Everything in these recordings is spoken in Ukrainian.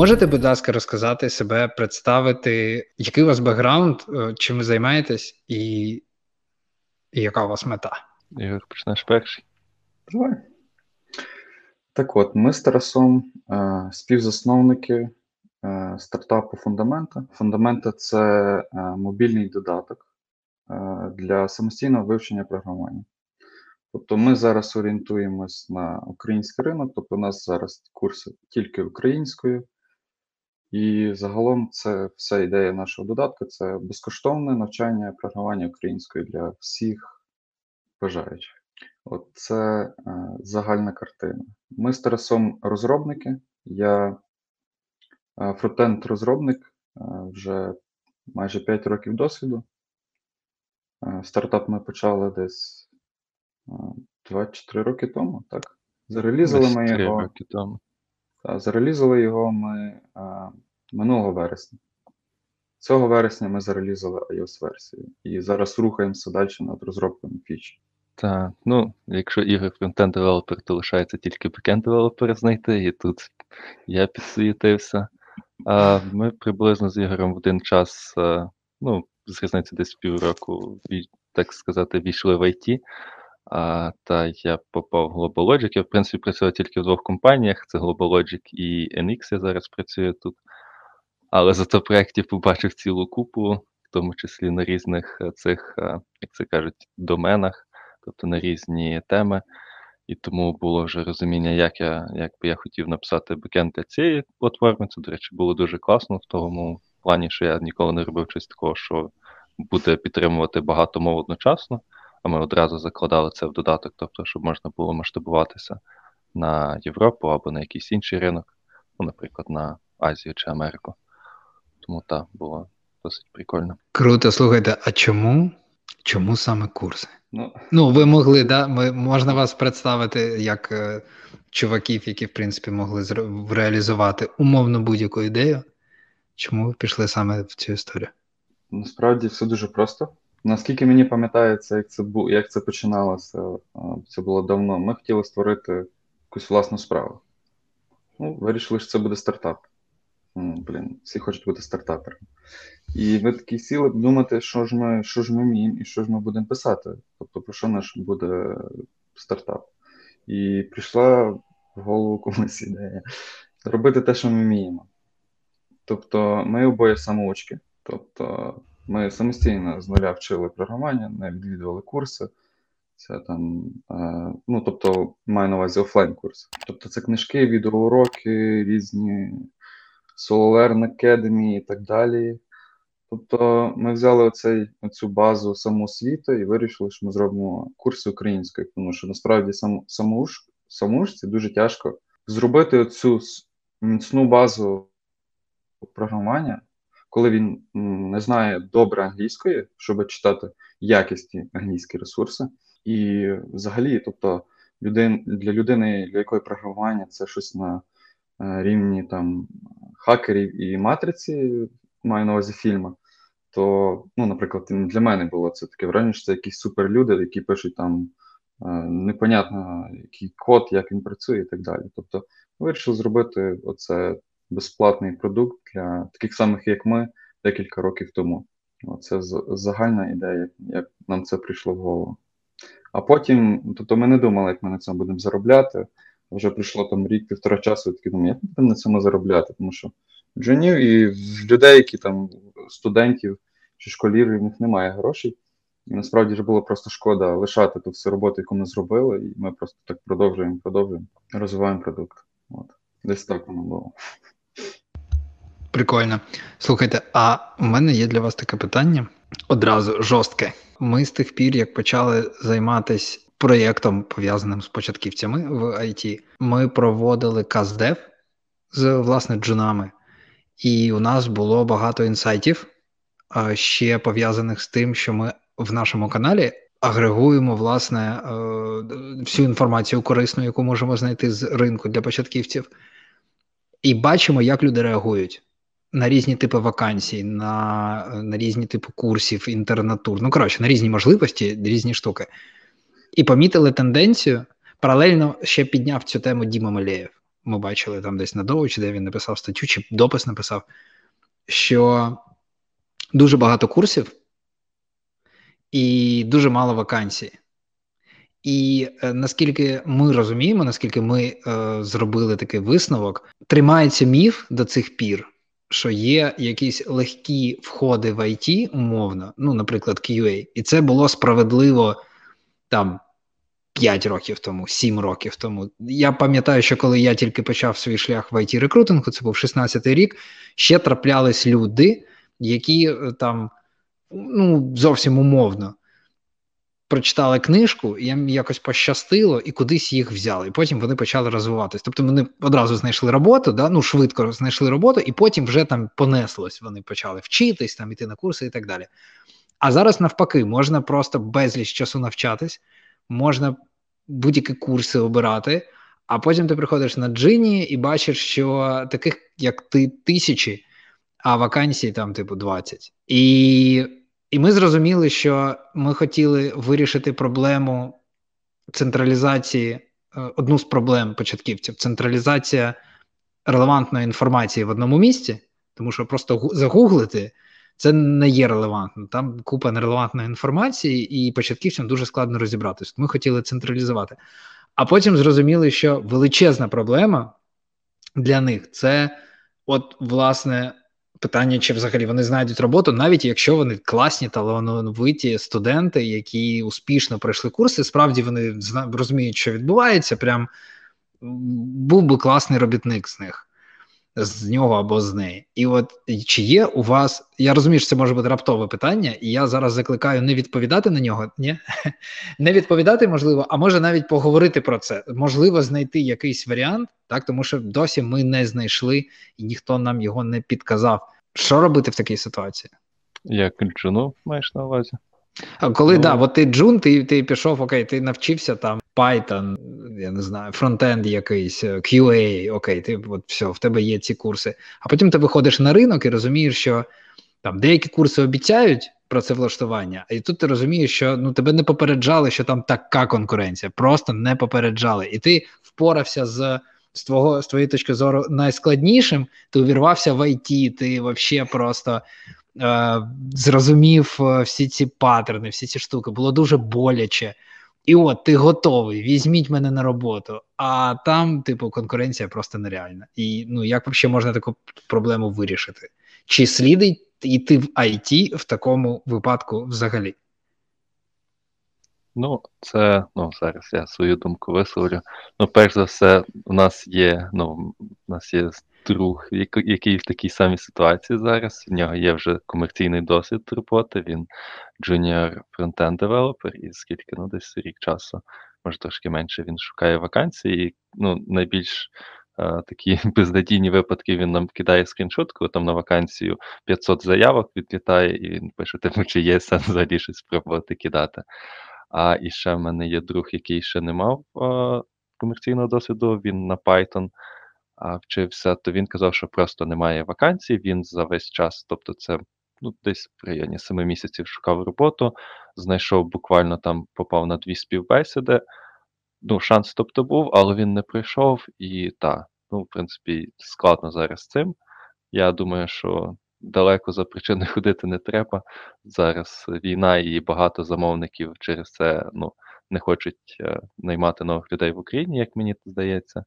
можете, будь ласка, розказати себе, представити, який у вас бекграунд, е, чим ви займаєтесь, і, і яка у вас мета? Ігор, почнеш перший. Давай. Так от, ми з Тарасом е, співзасновники е, стартапу Фундамента. Фундамента це е, мобільний додаток е, для самостійного вивчення програмування. Тобто ми зараз орієнтуємось на український ринок, тобто у нас зараз курси тільки українською. І загалом це вся ідея нашого додатку це безкоштовне навчання програмування українською для всіх бажаючих. От це е, загальна картина. Ми з Тарасом розробники. Я е, фронтенд розробник е, вже майже 5 років досвіду. Е, стартап ми почали десь 24 роки тому, так? Зарелізали ми його. роки тому. Та, зарелізали його ми а, минулого вересня. Цього вересня ми зарелізали iOS-версію. І зараз рухаємося далі над розробками фіч. Так, ну, якщо Ігор frontend developer, то лишається тільки backend девелопера знайти, і тут я підсуєтився. А ми приблизно з Ігорем в один час, ну, з різниці десь півроку, так сказати, війшли в IT. А, Та я попав в GlobalLogic. Я, в принципі, працював тільки в двох компаніях: це GlobalLogic і NX. Я зараз працюю тут. Але зато проєктів побачив цілу купу, в тому числі на різних е, цих, е, як це кажуть, доменах, тобто на різні теми. І тому було вже розуміння, як я як би я хотів написати бекенд для цієї платформи. Це, до речі, було дуже класно в тому плані, що я ніколи не робив щось такого, що буде підтримувати багато мов одночасно а ми одразу закладали це в додаток, тобто, щоб можна було масштабуватися на Європу або на якийсь інший ринок, ну, наприклад, на Азію чи Америку. Тому так, було досить прикольно. Круто, слухайте, а чому? Чому саме курси? Ну, ну ви могли, да? Ми, можна вас представити як е, чуваків, які, в принципі, могли зре- реалізувати умовно будь-яку ідею. Чому ви пішли саме в цю історію? Насправді все дуже просто. Наскільки мені пам'ятається, як це бу... як це починалося, це було давно. Ми хотіли створити якусь власну справу. Ну, Вирішили, що це буде стартап. Блін, всі хочуть бути стартаперами. І ви такі сіли думати, що ж ми що ж ми вміємо і що ж ми будемо писати. Тобто, про що наш буде стартап. І прийшла в голову комусь ідея робити те, що ми вміємо. Тобто, ми обоє самоучки. Тобто, ми самостійно з нуля вчили програмування, не відвідували курси. Це там, е, ну тобто, маю на увазі офлайн курси. Тобто це книжки, відеоуроки, різні SolarLearn Academy і так далі. Тобто ми взяли оцей, оцю базу самоосвіти і вирішили, що ми зробимо курси української, тому що насправді сам, самоуч, самоучці дуже тяжко зробити оцю міцну базу програмування коли він не знає добре англійської, щоб читати якісні англійські ресурси, і взагалі, тобто, людин, для людини, для якої програмування це щось на е, рівні там хакерів і матриці, маю на увазі фільму, то, ну, наприклад, для мене було це таке враження, що це якісь суперлюди, які пишуть там е, непонятно який код, як він працює, і так далі. Тобто, вирішив зробити оце безплатний продукт для таких самих, як ми, декілька років тому. Це загальна ідея, як нам це прийшло в голову. А потім, тобто ми не думали, як ми на цьому будемо заробляти. Вже прийшло там рік-півтора часу, і такі думаю, як ми будемо на цьому заробляти, тому що джунів і людей, які там студентів чи школярів, у них немає грошей. І насправді ж було просто шкода лишати ту всю роботу, яку ми зробили, і ми просто так продовжуємо, продовжуємо, розвиваємо продукт. От. Десь так воно було. Прикольно. Слухайте, а у мене є для вас таке питання одразу жорстке. Ми з тих пір, як почали займатися проєктом, пов'язаним з початківцями в IT, ми проводили каздев з власне джунами, і у нас було багато інсайтів, ще пов'язаних з тим, що ми в нашому каналі агрегуємо власне е, всю інформацію корисну, яку можемо знайти з ринку для початківців, і бачимо, як люди реагують на різні типи вакансій, на на різні типи курсів, інтернатур. Ну, коротше, на різні можливості, різні штуки. І помітили тенденцію. Паралельно ще підняв цю тему Діма Малеєв. ми бачили там десь на Доу, чи де він написав статтю, чи допис написав, що дуже багато курсів і дуже мало вакансій. І е, наскільки ми розуміємо, наскільки ми е, зробили такий висновок, тримається міф до цих пір, що є якісь легкі входи в IT, умовно, ну, наприклад, QA, і це було справедливо там 5 років тому, 7 років тому. Я пам'ятаю, що коли я тільки почав свій шлях в it рекрутингу, це був 16-й рік, ще траплялись люди, які е, там ну, зовсім умовно прочитали книжку, і їм якось пощастило, і кудись їх взяли. І потім вони почали розвиватись. Тобто вони одразу знайшли роботу, да? ну швидко знайшли роботу, і потім вже там понеслось. Вони почали вчитись, там іти на курси і так далі. А зараз навпаки, можна просто безліч часу навчатись, можна будь-які курси обирати, а потім ти приходиш на джині і бачиш, що таких, як ти, тисячі, а вакансій там, типу, 20. І і ми зрозуміли, що ми хотіли вирішити проблему централізації, е, одну з проблем початківців централізація релевантної інформації в одному місці, тому що просто загуглити це не є релевантно. Там купа нерелевантної інформації, і початківцям дуже складно розібратися. Ми хотіли централізувати. А потім зрозуміли, що величезна проблема для них це, от, власне, питання, чи взагалі вони знайдуть роботу, навіть якщо вони класні талановиті студенти, які успішно пройшли курси, справді вони розуміють, що відбувається. Прям був би класний робітник з них з нього або з неї. І от чи є у вас, я розумію, що це може бути раптове питання, і я зараз закликаю не відповідати на нього, ні? не відповідати можливо, а може навіть поговорити про це. Можливо, знайти якийсь варіант, так тому що досі ми не знайшли і ніхто нам його не підказав. Що робити в такій ситуації? Як джуну маєш на увазі? А коли ну, да, от ти джун, ти ти пішов, окей, ти навчився там Python, я не знаю, фронтенд якийсь, е, QA, окей, ти от все, в тебе є ці курси. А потім ти виходиш на ринок і розумієш, що там деякі курси обіцяють працевлаштування, і тут ти розумієш, що ну тебе не попереджали, що там така конкуренція, просто не попереджали. І ти впорався з. З твого з твоєї точки зору найскладнішим, ти увірвався в IT, ти взагалі просто е, зрозумів е, всі ці паттерни, всі ці штуки, було дуже боляче. І от ти готовий, візьміть мене на роботу, а там, типу, конкуренція просто нереальна. І ну як взагалі можна таку проблему вирішити? Чи слідить йти в IT в такому випадку взагалі? Ну, це ну зараз я свою думку висловлю. Ну, перш за все, у нас є, ну, у нас є друг, який в такій самій ситуації зараз. В нього є вже комерційний досвід роботи. Він junior frontend developer, і скільки ну, десь рік часу, може трошки менше, він шукає вакансії. І ну, найбільш а, такі безнадійні випадки він нам кидає скріншот, коли там на вакансію 500 заявок відлітає, і він пише, типу, чи є сенс взагалі щось спробувати кидати. А і ще в мене є друг, який ще не мав а, комерційного досвіду, він на Python а, вчився, то він казав, що просто немає вакансій. Він за весь час, тобто, це ну, десь в районі 7 місяців шукав роботу, знайшов буквально там, попав на дві співбесіди. Ну, шанс, тобто, був, але він не прийшов, і так, ну, в принципі, складно зараз з цим. Я думаю, що далеко за причини ходити не треба. Зараз війна і багато замовників через це ну, не хочуть е, наймати нових людей в Україні, як мені здається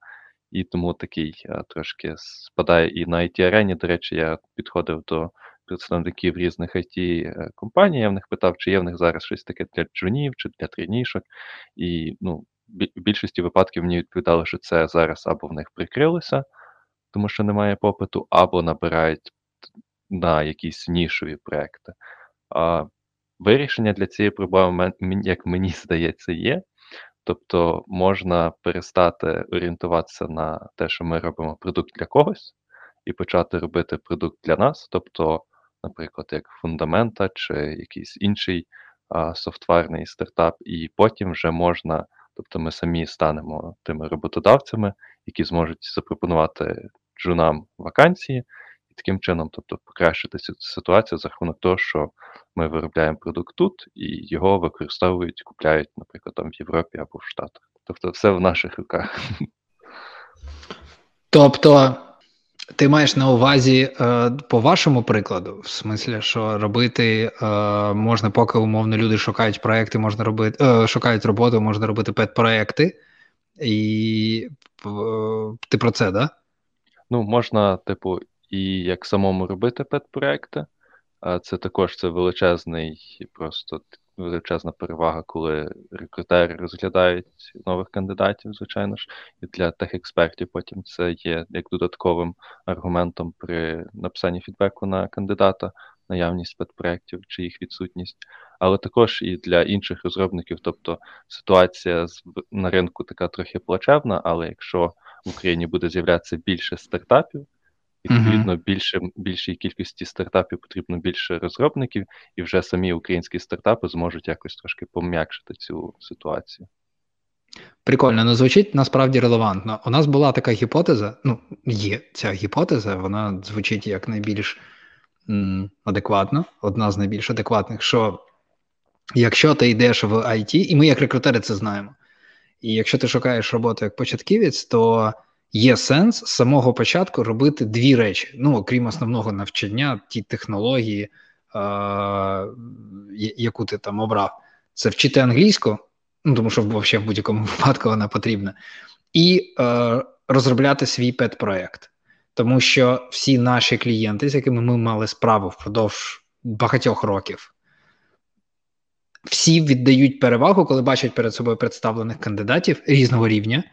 і тому такий а, трошки спадає і на it арені До речі, я підходив до представників різних it е, компаній. Я в них питав, чи є в них зараз щось таке для джунів чи для тренішок. І ну, в більшості випадків мені відповідали, що це зараз або в них прикрилося, тому що немає попиту, або набирають на якісь нішові проекти. А Вирішення для цієї проблеми, як мені здається, є. Тобто можна перестати орієнтуватися на те, що ми робимо продукт для когось, і почати робити продукт для нас. Тобто, наприклад, як фундамента чи якийсь інший а, софтварний стартап, і потім вже можна, тобто ми самі станемо тими роботодавцями, які зможуть запропонувати джунам вакансії, і таким чином, тобто, покращити ситуацію за рахунок того, що ми виробляємо продукт тут, і його використовують, купляють, наприклад, там в Європі або в Штатах. Тобто, все в наших руках. Тобто, ти маєш на увазі е, по вашому прикладу, в смислі, що робити е, можна, поки умовно люди шукають проекти, можна робити, е, шукають роботу, можна робити пет-проекти, і ти про це, да? Ну, можна, типу, і як самому робити пет-проекти. А це також це величезний, просто величезна перевага, коли рекрутери розглядають нових кандидатів, звичайно ж, і для тих експертів потім це є як додатковим аргументом при написанні фідбеку на кандидата, наявність педпроєктів чи їх відсутність, але також і для інших розробників. Тобто ситуація на ринку така трохи плачевна, але якщо в Україні буде з'являтися більше стартапів. Відповідно, більше більшій кількості стартапів потрібно більше розробників, і вже самі українські стартапи зможуть якось трошки пом'якшити цю ситуацію. Прикольно, ну звучить насправді релевантно. У нас була така гіпотеза, ну, є ця гіпотеза, вона звучить як найбільш м, адекватно, одна з найбільш адекватних, що якщо ти йдеш в IT, і ми як рекрутери це знаємо, і якщо ти шукаєш роботу як початківець, то є сенс з самого початку робити дві речі. Ну, окрім основного навчання, ті технології, е- яку ти там обрав, це вчити англійську, ну тому що взагалі в будь-якому випадку вона потрібна, і е- розробляти свій пет-проект. Тому що всі наші клієнти, з якими ми мали справу впродовж багатьох років, всі віддають перевагу, коли бачать перед собою представлених кандидатів різного рівня.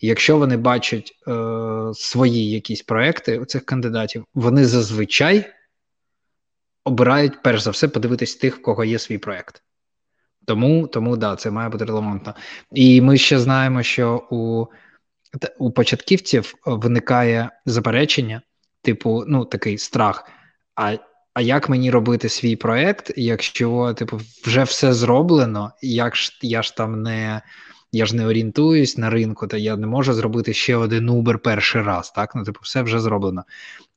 Якщо вони бачать е, свої якісь проекти у цих кандидатів, вони зазвичай обирають перш за все подивитись тих, в кого є свій проект. Тому тому да, це має бути релевантно. І ми ще знаємо, що у у початківців виникає заперечення, типу, ну, такий страх. А а як мені робити свій проект, якщо типу, вже все зроблено, як ж я ж там не я ж не орієнтуюсь на ринку, та я не можу зробити ще один Uber перший раз. Так, ну типу, все вже зроблено.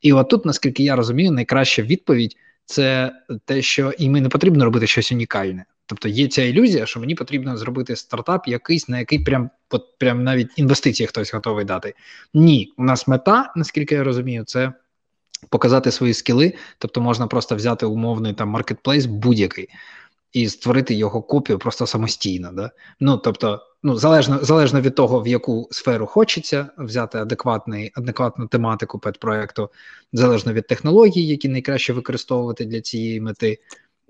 І от тут, наскільки я розумію, найкраща відповідь це те, що і мені не потрібно робити щось унікальне. Тобто є ця ілюзія, що мені потрібно зробити стартап якийсь, на який прям от, прям навіть інвестиції хтось готовий дати. Ні, у нас мета, наскільки я розумію, це показати свої скіли, тобто можна просто взяти умовний там маркетплейс будь-який і створити його копію просто самостійно. Да? Ну тобто, ну залежно залежно від того, в яку сферу хочеться взяти адекватний, адекватну тематику педпроекту, залежно від технологій, які найкраще використовувати для цієї мети,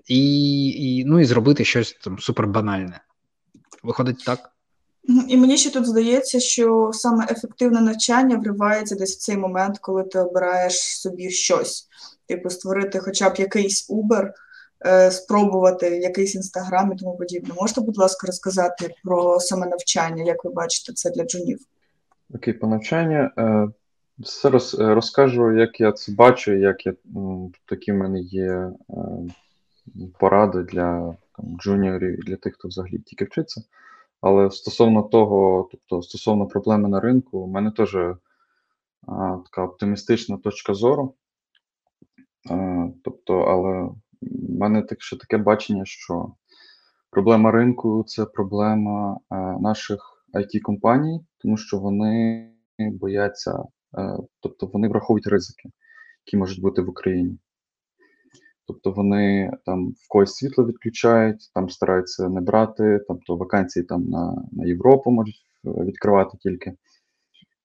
і, і ну і зробити щось там супербанальне. Виходить так. І мені ще тут здається, що саме ефективне навчання вривається десь в цей момент, коли ти обираєш собі щось, типу створити хоча б якийсь Uber, спробувати якийсь інстаграм і тому подібне. Можете, будь ласка, розказати про саме навчання, як ви бачите це для джунів? Окей, по навчанню. Е, все е, розкажу, як я це бачу, як я такі в мене є поради для там, джуніорів і для тих, хто взагалі тільки вчиться. Але стосовно того, тобто стосовно проблеми на ринку, у мене теж а, така оптимістична точка зору. А, тобто, але в мене так, ще таке бачення, що проблема ринку це проблема а, наших it компаній тому що вони бояться, а, тобто вони враховують ризики, які можуть бути в Україні. Тобто вони там в когось світло відключають, там стараються не брати, тобто вакансії там на на Європу можуть е, відкривати тільки.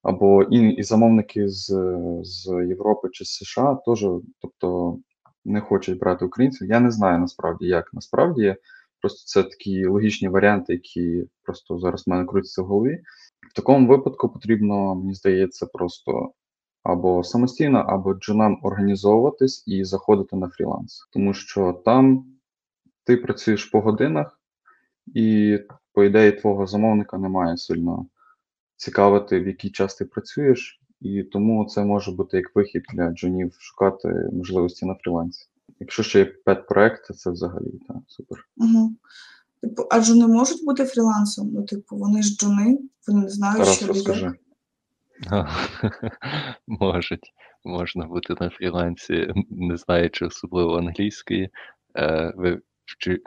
Або і і замовники з з Європи чи з США теж тобто, не хочуть брати українців. Я не знаю насправді, як насправді. Просто це такі логічні варіанти, які просто зараз в мене крутяться в голові. В такому випадку потрібно, мені здається, просто або самостійно, або джунам організовуватись і заходити на фріланс. Тому що там ти працюєш по годинах, і, по ідеї, твого замовника немає сильно цікавити, в який час ти працюєш, і тому це може бути як вихід для джунів шукати можливості на фрілансі. Якщо ще є pet проекти, це взагалі так, супер. Угу. Типу, а джуни можуть бути фрілансом? Ну, типу, вони ж джуни, вони не знають, Раз що розкажи. Можуть. Можна бути на фрілансі, не знаючи особливо англійської. Е, ви вчи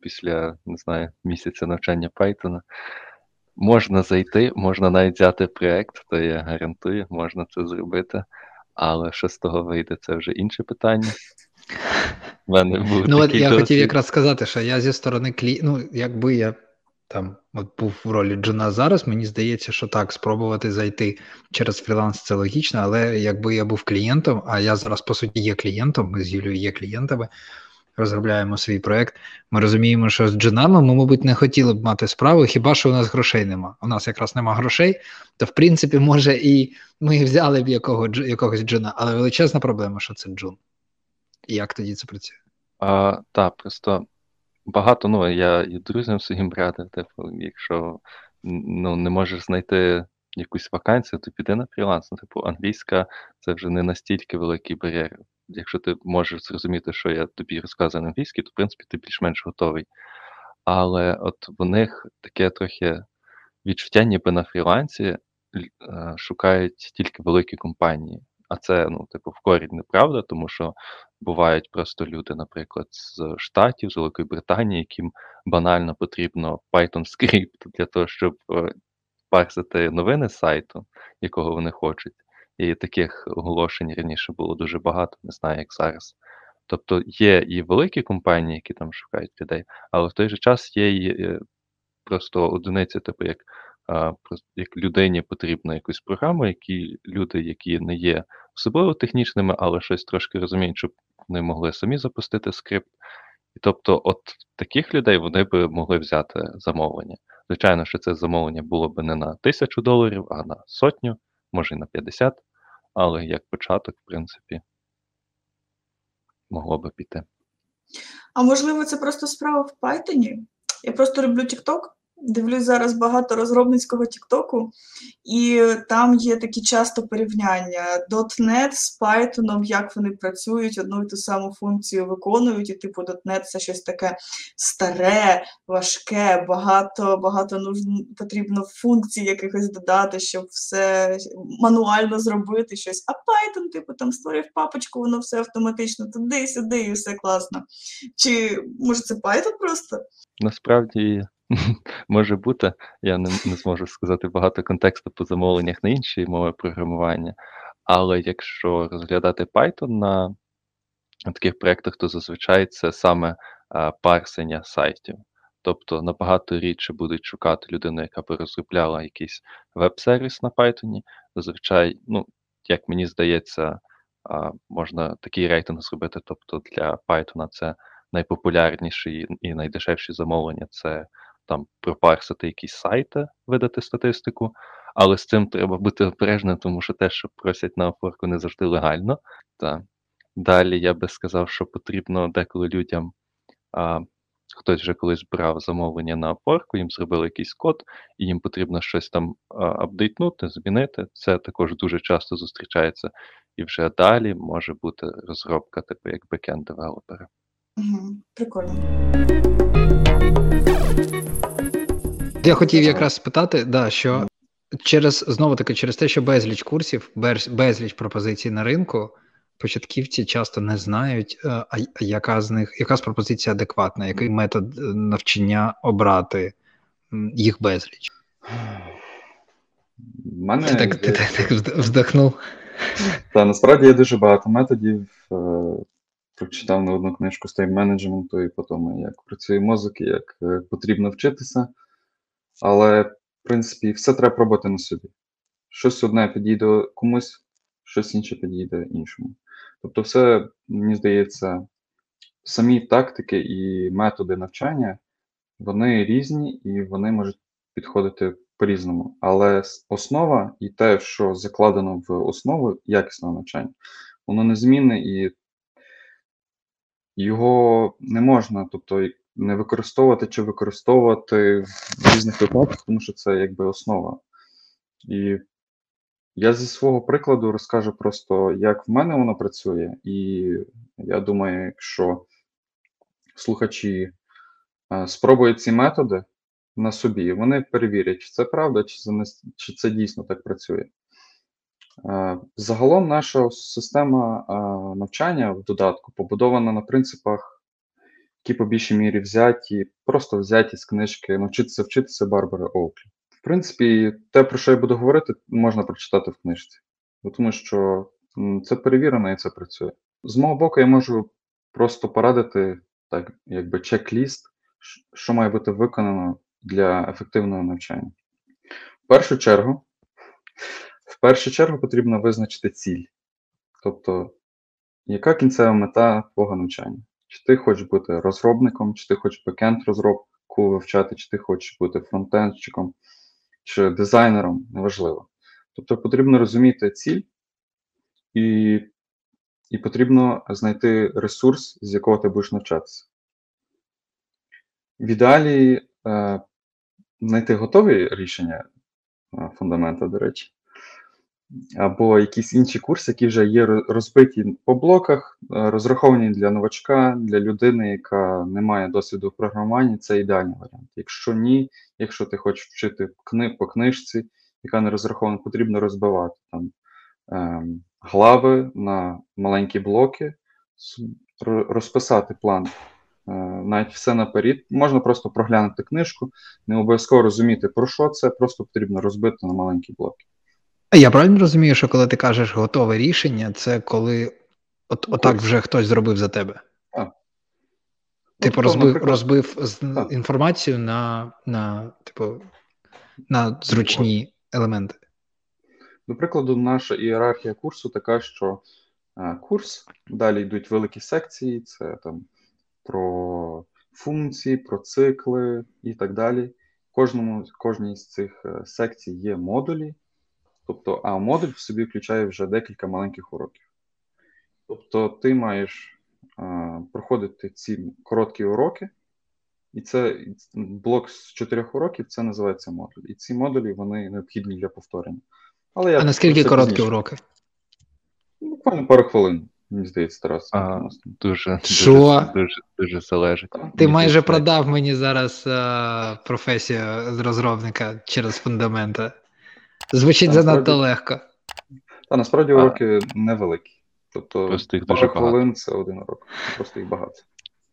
після, не знаю, місяця навчання Python можна зайти, можна навіть взяти проєкт, то я гарантую, можна це зробити. Але що з того вийде, це вже інше питання. В мене був Ну, от я досвід. хотів якраз сказати, що я зі сторони клі... ну, якби я там от був в ролі Джуна зараз, мені здається, що так, спробувати зайти через фріланс це логічно, але якби я був клієнтом, а я зараз, по суті, є клієнтом, ми з Юлією є клієнтами, розробляємо свій проект. Ми розуміємо, що з джунами ми, мабуть, не хотіли б мати справу, хіба що у нас грошей нема. У нас якраз нема грошей, то в принципі, може, і ми взяли б якого, якогось джуна, але величезна проблема, що це джун. І як тоді це працює? А, Так, просто багато, ну, я і друзям своїм радив, типу, якщо ну, не можеш знайти якусь вакансію, то піди на фріланс. Ну, типу, англійська це вже не настільки великий бар'єр. Якщо ти можеш зрозуміти, що я тобі розказую на англійській, то в принципі ти більш-менш готовий. Але от в них таке трохи відчуття, ніби на фрілансі е, шукають тільки великі компанії. А це, ну, типу, в корінь неправда, тому що бувають просто люди, наприклад, з Штатів, з Великої Британії, яким банально потрібно Python скрипт для того, щоб е, парсити новини з сайту, якого вони хочуть. І таких оголошень раніше було дуже багато, не знаю, як зараз. Тобто є і великі компанії, які там шукають людей, але в той же час є і е, просто одиниці, типу, як як людині потрібна якусь програму, які люди, які не є особливо технічними, але щось трошки розуміють, щоб вони могли самі запустити скрипт. І тобто, от таких людей вони би могли взяти замовлення. Звичайно, що це замовлення було б не на тисячу доларів, а на сотню, може і на 50, але як початок, в принципі, могло би піти. А можливо, це просто справа в Python? Я просто люблю TikTok, Дивлюсь зараз багато розробницького Тіктоку, і там є такі часто порівняння .NET з Python, як вони працюють, одну і ту саму функцію виконують, і типу .NET це щось таке старе, важке, багато багато нужно, потрібно функцій якихось додати, щоб все мануально зробити щось. А Python, типу, там створив папочку, воно все автоматично туди-сюди, і все класно. Чи може це Python просто? Насправді. Може бути, я не не зможу сказати багато контексту по замовленнях на інші мови програмування, але якщо розглядати Python на таких проєктах, то зазвичай це саме а, парсення сайтів. Тобто набагато рідше будуть шукати людину, яка би розробляла якийсь веб-сервіс на Python. Зазвичай, ну, як мені здається, а, можна такий рейтинг зробити. Тобто для Python це найпопулярніші і найдешевші замовлення це там пропарсити якісь сайти, видати статистику, але з цим треба бути обережним, тому що те, що просять на офорку, не завжди легально. Та. Далі я би сказав, що потрібно деколи людям. А, Хтось вже колись брав замовлення на опорку, їм зробили якийсь код, і їм потрібно щось там апдейтнути, змінити. Це також дуже часто зустрічається. І вже далі може бути розробка, типу як бекенд девелопера. Угу, Прикольно. Я хотів якраз спитати, да, що через знову таки через те, що безліч курсів, безліч пропозицій на ринку, початківці часто не знають, е, а яка з них, яка з пропозицій адекватна, який метод е, навчання обрати їх безліч. Мене ти так ти, ти, так вздохнув. Та насправді є дуже багато методів. Е, прочитав на одну книжку з тайм-менеджменту і потім як працює мозок, як потрібно вчитися. Але, в принципі, все треба пробувати на собі. Щось одне підійде комусь, щось інше підійде іншому. Тобто, все, мені здається, самі тактики і методи навчання, вони різні і вони можуть підходити по-різному. Але основа і те, що закладено в основу якісного навчання, воно незмінне і його не можна, тобто не використовувати чи використовувати в різних випадках, тому що це якби основа. І я зі свого прикладу розкажу просто, як в мене воно працює, і я думаю, якщо слухачі е, спробують ці методи на собі, вони перевірять, чи це правда, чи це, не, чи це дійсно так працює. Е, загалом наша система е, навчання в додатку побудована на принципах які по більшій мірі взяті, просто взяті з книжки Навчитися вчитися Барбари Оуклі. В принципі, те, про що я буду говорити, можна прочитати в книжці. Тому що це перевірено і це працює. З мого боку, я можу просто порадити так, якби чек-ліст, що має бути виконано для ефективного навчання. В першу чергу, в першу чергу потрібно визначити ціль. Тобто, яка кінцева мета твого навчання? Чи ти хочеш бути розробником, чи ти хочеш бекенд розробку вивчати, чи ти хочеш бути фронтенщиком, чи дизайнером, неважливо. Тобто потрібно розуміти ціль, і і потрібно знайти ресурс, з якого ти будеш навчатися. В ідеалі е, знайти готові рішення е, фундамента, до речі, або якісь інші курси, які вже є розбиті по блоках, е, розраховані для новачка, для людини, яка не має досвіду в програмуванні, це ідеальний варіант. Якщо ні, якщо ти хочеш вчити по книжці, яка не розрахована, потрібно розбивати там е, глави на маленькі блоки, розписати план. Е, навіть все наперед, можна просто проглянути книжку, не обов'язково розуміти, про що це, просто потрібно розбити на маленькі блоки. Я правильно розумію, що коли ти кажеш готове рішення, це коли от, отак вже хтось зробив за тебе? Так. Типу, ну, розбив розбив так. інформацію на на, типу, на зручні елементи. До прикладу, наша ієрархія курсу така, що е, курс, далі йдуть великі секції, це там про функції, про цикли і так далі. Кожному, Кожній з цих е, секцій є модулі. Тобто, а модуль в собі включає вже декілька маленьких уроків. Тобто, ти маєш а, проходити ці короткі уроки, і це блок з чотирьох уроків це називається модуль. І ці модулі вони необхідні для повторення. Але я А наскільки короткі пізніше. уроки? Буквально пару хвилин, мені здається, Тарас. А, Дуже дуже, дуже, дуже залежить. Ти мені майже здається. продав мені зараз а, професію розробника через фундамента. Звучить Та, занадто легко. Та насправді а... уроки невеликі. Тобто просто їх дуже хвилин це один урок. Просто їх багато.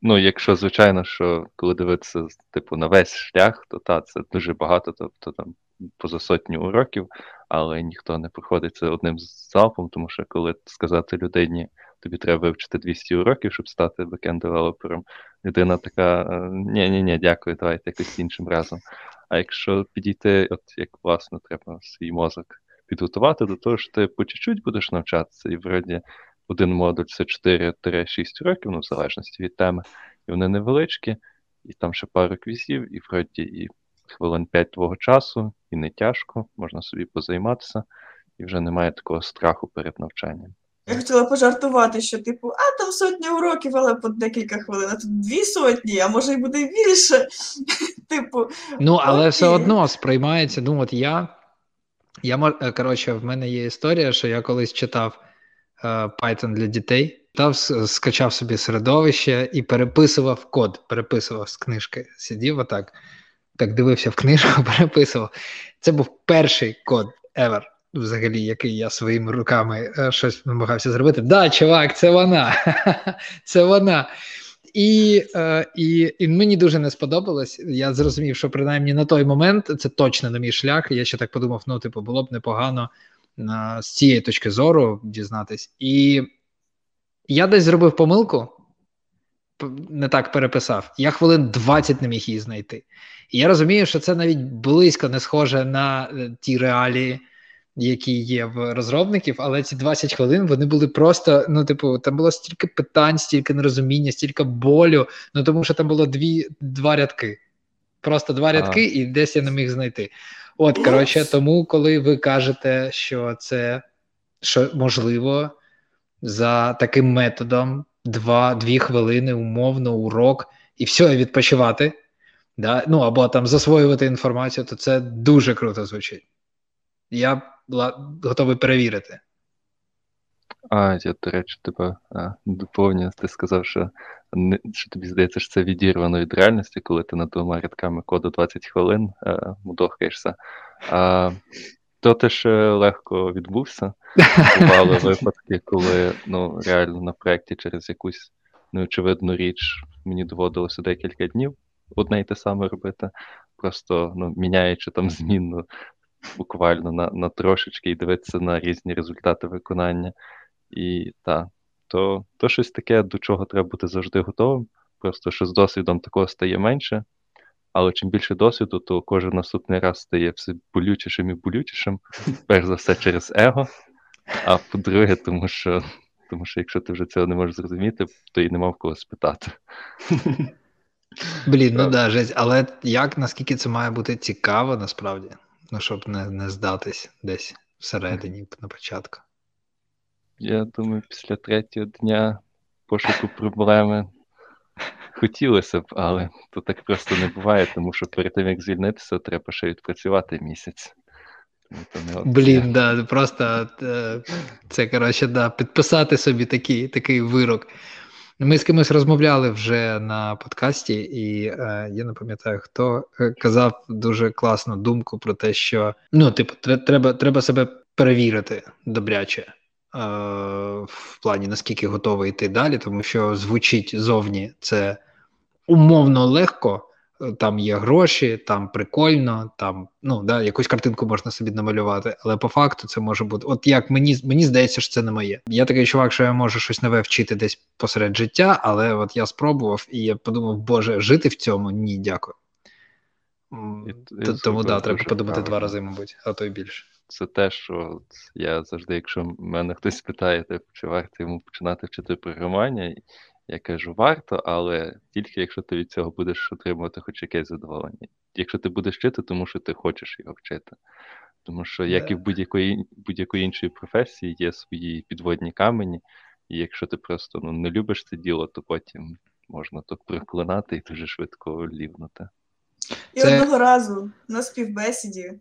Ну, якщо, звичайно, що коли дивитися типу, на весь шлях, то та, це дуже багато, тобто там поза сотню уроків, але ніхто не проходить це одним залпом, тому що коли сказати людині, тобі треба вивчити 200 уроків, щоб стати бекенд-девелопером, людина така: ні-ні, ні дякую, давайте якось іншим разом. А якщо підійти, от як власне, треба свій мозок підготувати до того, що ти по чуть-чуть будеш навчатися, і вроді один модуль це 4-6 років, ну, в залежності від теми, і вони невеличкі, і там ще пару квізів, і вроді і хвилин 5 твого часу, і не тяжко, можна собі позайматися, і вже немає такого страху перед навчанням. Я хотіла пожартувати, що, типу, а там сотня уроків, але по декілька хвилин, а тут дві сотні, а може й буде більше. Типу, Ну, але все одно сприймається. Ну, от я, я е, коротше, в мене є історія, що я колись читав uh, Python для дітей, Та скачав собі середовище і переписував код, переписував з книжки. Сидів отак, так дивився в книжку, переписував. Це був перший код ever взагалі, який я своїми руками е, щось намагався зробити. Да, чувак, це вона. Це вона. І е, і, і мені дуже не сподобалось. Я зрозумів, що принаймні на той момент це точно не мій шлях. Я ще так подумав: ну, типу, було б непогано а, з цієї точки зору дізнатись. І я десь зробив помилку, не так переписав. Я хвилин 20 не міг її знайти. І я розумію, що це навіть близько не схоже на е, ті реалії які є в розробників, але ці 20 хвилин вони були просто. Ну, типу, там було стільки питань, стільки нерозуміння, стільки болю. Ну тому що там було дві два рядки. Просто два рядки, і десь я не міг знайти. От, коротше, тому, коли ви кажете, що це що можливо за таким методом два, дві хвилини, умовно, урок, і все, і відпочивати, да? ну або там засвоювати інформацію, то це дуже круто звучить. Я готовий перевірити. А, я, до речі, тебе доповнюю. Ти сказав, що не, що тобі здається, що це відірвано від реальності, коли ти над двома рядками коду 20 хвилин е, мудохаєшся. А, то теж легко відбувся. Бували випадки, коли ну, реально на проєкті через якусь неочевидну річ мені доводилося декілька днів одне й те саме робити просто ну, міняючи там змінну буквально на на трошечки і дивитися на різні результати виконання. І так, то, то щось таке, до чого треба бути завжди готовим. Просто що з досвідом такого стає менше. Але чим більше досвіду, то кожен наступний раз стає все болючішим і болючішим. Перш за все через его. А по-друге, тому що тому що якщо ти вже цього не можеш зрозуміти, то і нема в кого спитати. Блін, ну да, жесть. Але як наскільки це має бути цікаво, насправді, ну щоб не не здатись десь всередині на початку. Я думаю, після третього дня пошуку проблеми хотілося б, але то так просто не буває, тому що перед тим, як звільнитися, треба ще відпрацювати місяць. Блін, да, просто е, це, коротше, да, підписати собі такий такий вирок. Ми з кимось розмовляли вже на подкасті, і е, я не пам'ятаю, хто е, казав дуже класну думку про те, що ну, типу, треба треба себе перевірити добряче е, в плані наскільки готовий йти далі, тому що звучить зовні це умовно легко там є гроші, там прикольно, там ну да, якусь картинку можна собі намалювати, але по факту це може бути. От як мені мені здається, що це не моє. Я такий чувак, що я можу щось нове вчити десь посеред життя, але от я спробував і я подумав, боже, жити в цьому ні, дякую. І, Тому да, треба подумати правильно. два рази, мабуть, а то й більше. Це те, що я завжди, якщо мене хтось питає, типу, чи варто йому починати вчити програмування, я кажу, варто, але тільки якщо ти від цього будеш отримувати хоч якесь задоволення. Якщо ти будеш вчити, тому що ти хочеш його вчити. Тому що, як і в будь-якої будь-якої іншої професії, є свої підводні камені, і якщо ти просто ну, не любиш це діло, то потім можна то проклинати і дуже швидко лівнути. І це... одного разу на співбесіді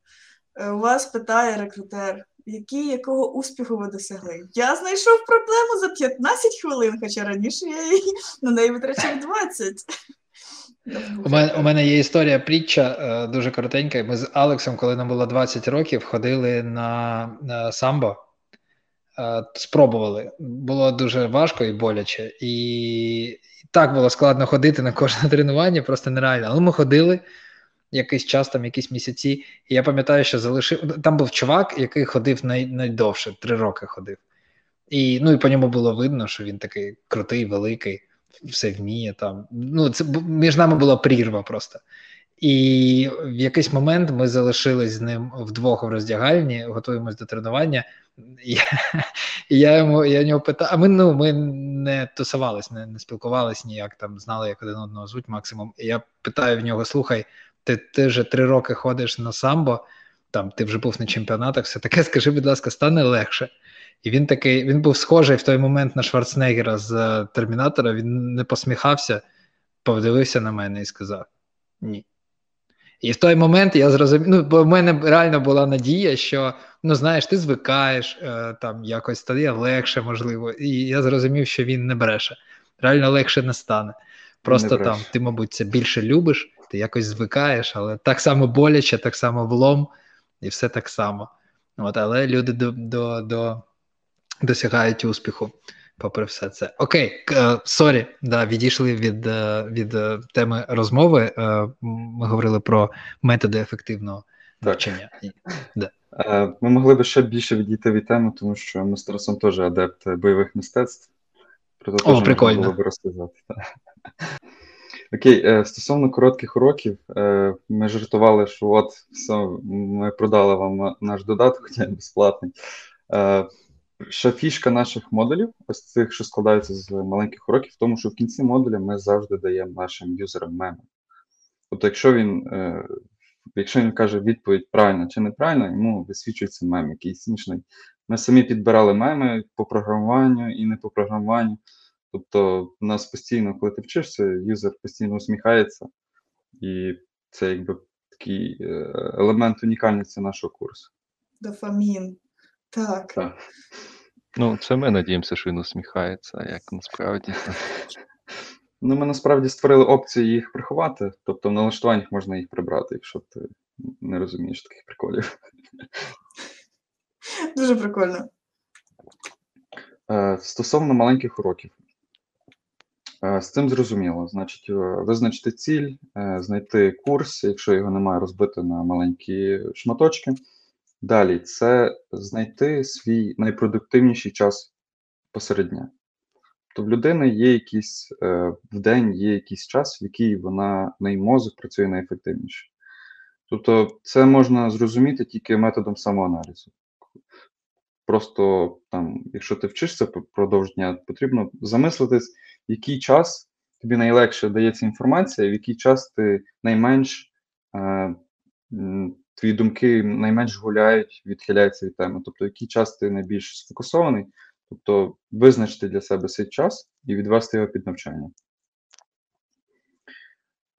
е, у вас питає рекрутер, які, якого успіху ви досягли? Я знайшов проблему за 15 хвилин, хоча раніше я її на неї витрачав 20. У мене у мене є історія притча е, дуже коротенька. Ми з Алексом, коли нам було 20 років, ходили на, на самбо, е, спробували. Було дуже важко і боляче. І так було складно ходити на кожне тренування, просто нереально. Але ми ходили якийсь час, там якісь місяці. І я пам'ятаю, що залишив. Там був чувак, який ходив най... найдовше, три роки ходив. І ну, і по ньому було видно, що він такий крутий, великий, все вміє. там. Ну, це Між нами була прірва просто. І в якийсь момент ми залишились з ним вдвох в роздягальні, готуємось до тренування. І, і я йому я нього питав, а ми ну, ми не тусувались, не не спілкувались ніяк, там знали, як один одного звуть максимум. І я питаю в нього: слухай, ти ти вже три роки ходиш на самбо, там ти вже був на чемпіонатах, все таке, скажи, будь ласка, стане легше. І він такий, він був схожий в той момент на Шварценеггера з е, Термінатора, він не посміхався, подивився на мене і сказав: ні. І в той момент я зрозумів, ну, бо в мене реально була надія, що ну знаєш, ти звикаєш, е, там якось стає легше, можливо. І я зрозумів, що він не бреше. Реально легше не стане. Просто не там ти, мабуть, це більше любиш, ти якось звикаєш, але так само боляче, так само влом, і все так само. От, Але люди до, до, до досягають успіху, попри все це. Окей, е, sorry, да, відійшли від е, від е, теми розмови. Ми говорили про методи ефективного навчання. Да. Ми могли би ще більше відійти від теми, тому що ми з Тарасом теж адепт бойових мистецтв. Про це О, прикольно. було би розказати. Окей, е, стосовно коротких уроків, е, ми жартували, що от все, ми продали вам наш додаток, хоча він безплатний. Е, ще фішка наших модулів, ось цих, що складаються з маленьких уроків, в тому, що в кінці модуля ми завжди даємо нашим юзерам меми. Тобто, якщо він якщо він каже відповідь правильно чи неправильно, йому висвічується мем якийсь інший. Ми самі підбирали меми по програмуванню і не по програмуванню. Тобто, у нас постійно, коли ти вчишся, юзер постійно усміхається, і це якби такий е, елемент унікальності нашого курсу. Дофамін. Так. так. Ну, це ми надіємося, що він усміхається, як насправді. Ну, ми насправді створили опцію їх приховати, тобто в налаштуваннях можна їх прибрати, якщо ти не розумієш таких приколів. Дуже прикольно. Е, стосовно маленьких уроків. Е, з цим зрозуміло. Значить, е, визначити ціль, е, знайти курс, якщо його немає, розбити на маленькі шматочки. Далі це знайти свій найпродуктивніший час посеред дня. Тобто в людини є якийсь в день є якийсь час, в який вона неї мозок працює найефективніше. Тобто, це можна зрозуміти тільки методом самоаналізу. Просто там, якщо ти вчишся впродовж дня, потрібно замислитись, який час тобі найлегше дається інформація, в який час ти найменш е, твої думки найменш гуляють, відхиляються від теми. Тобто, який час ти найбільш сфокусований, тобто визначити для себе цей час і відвести його під навчання.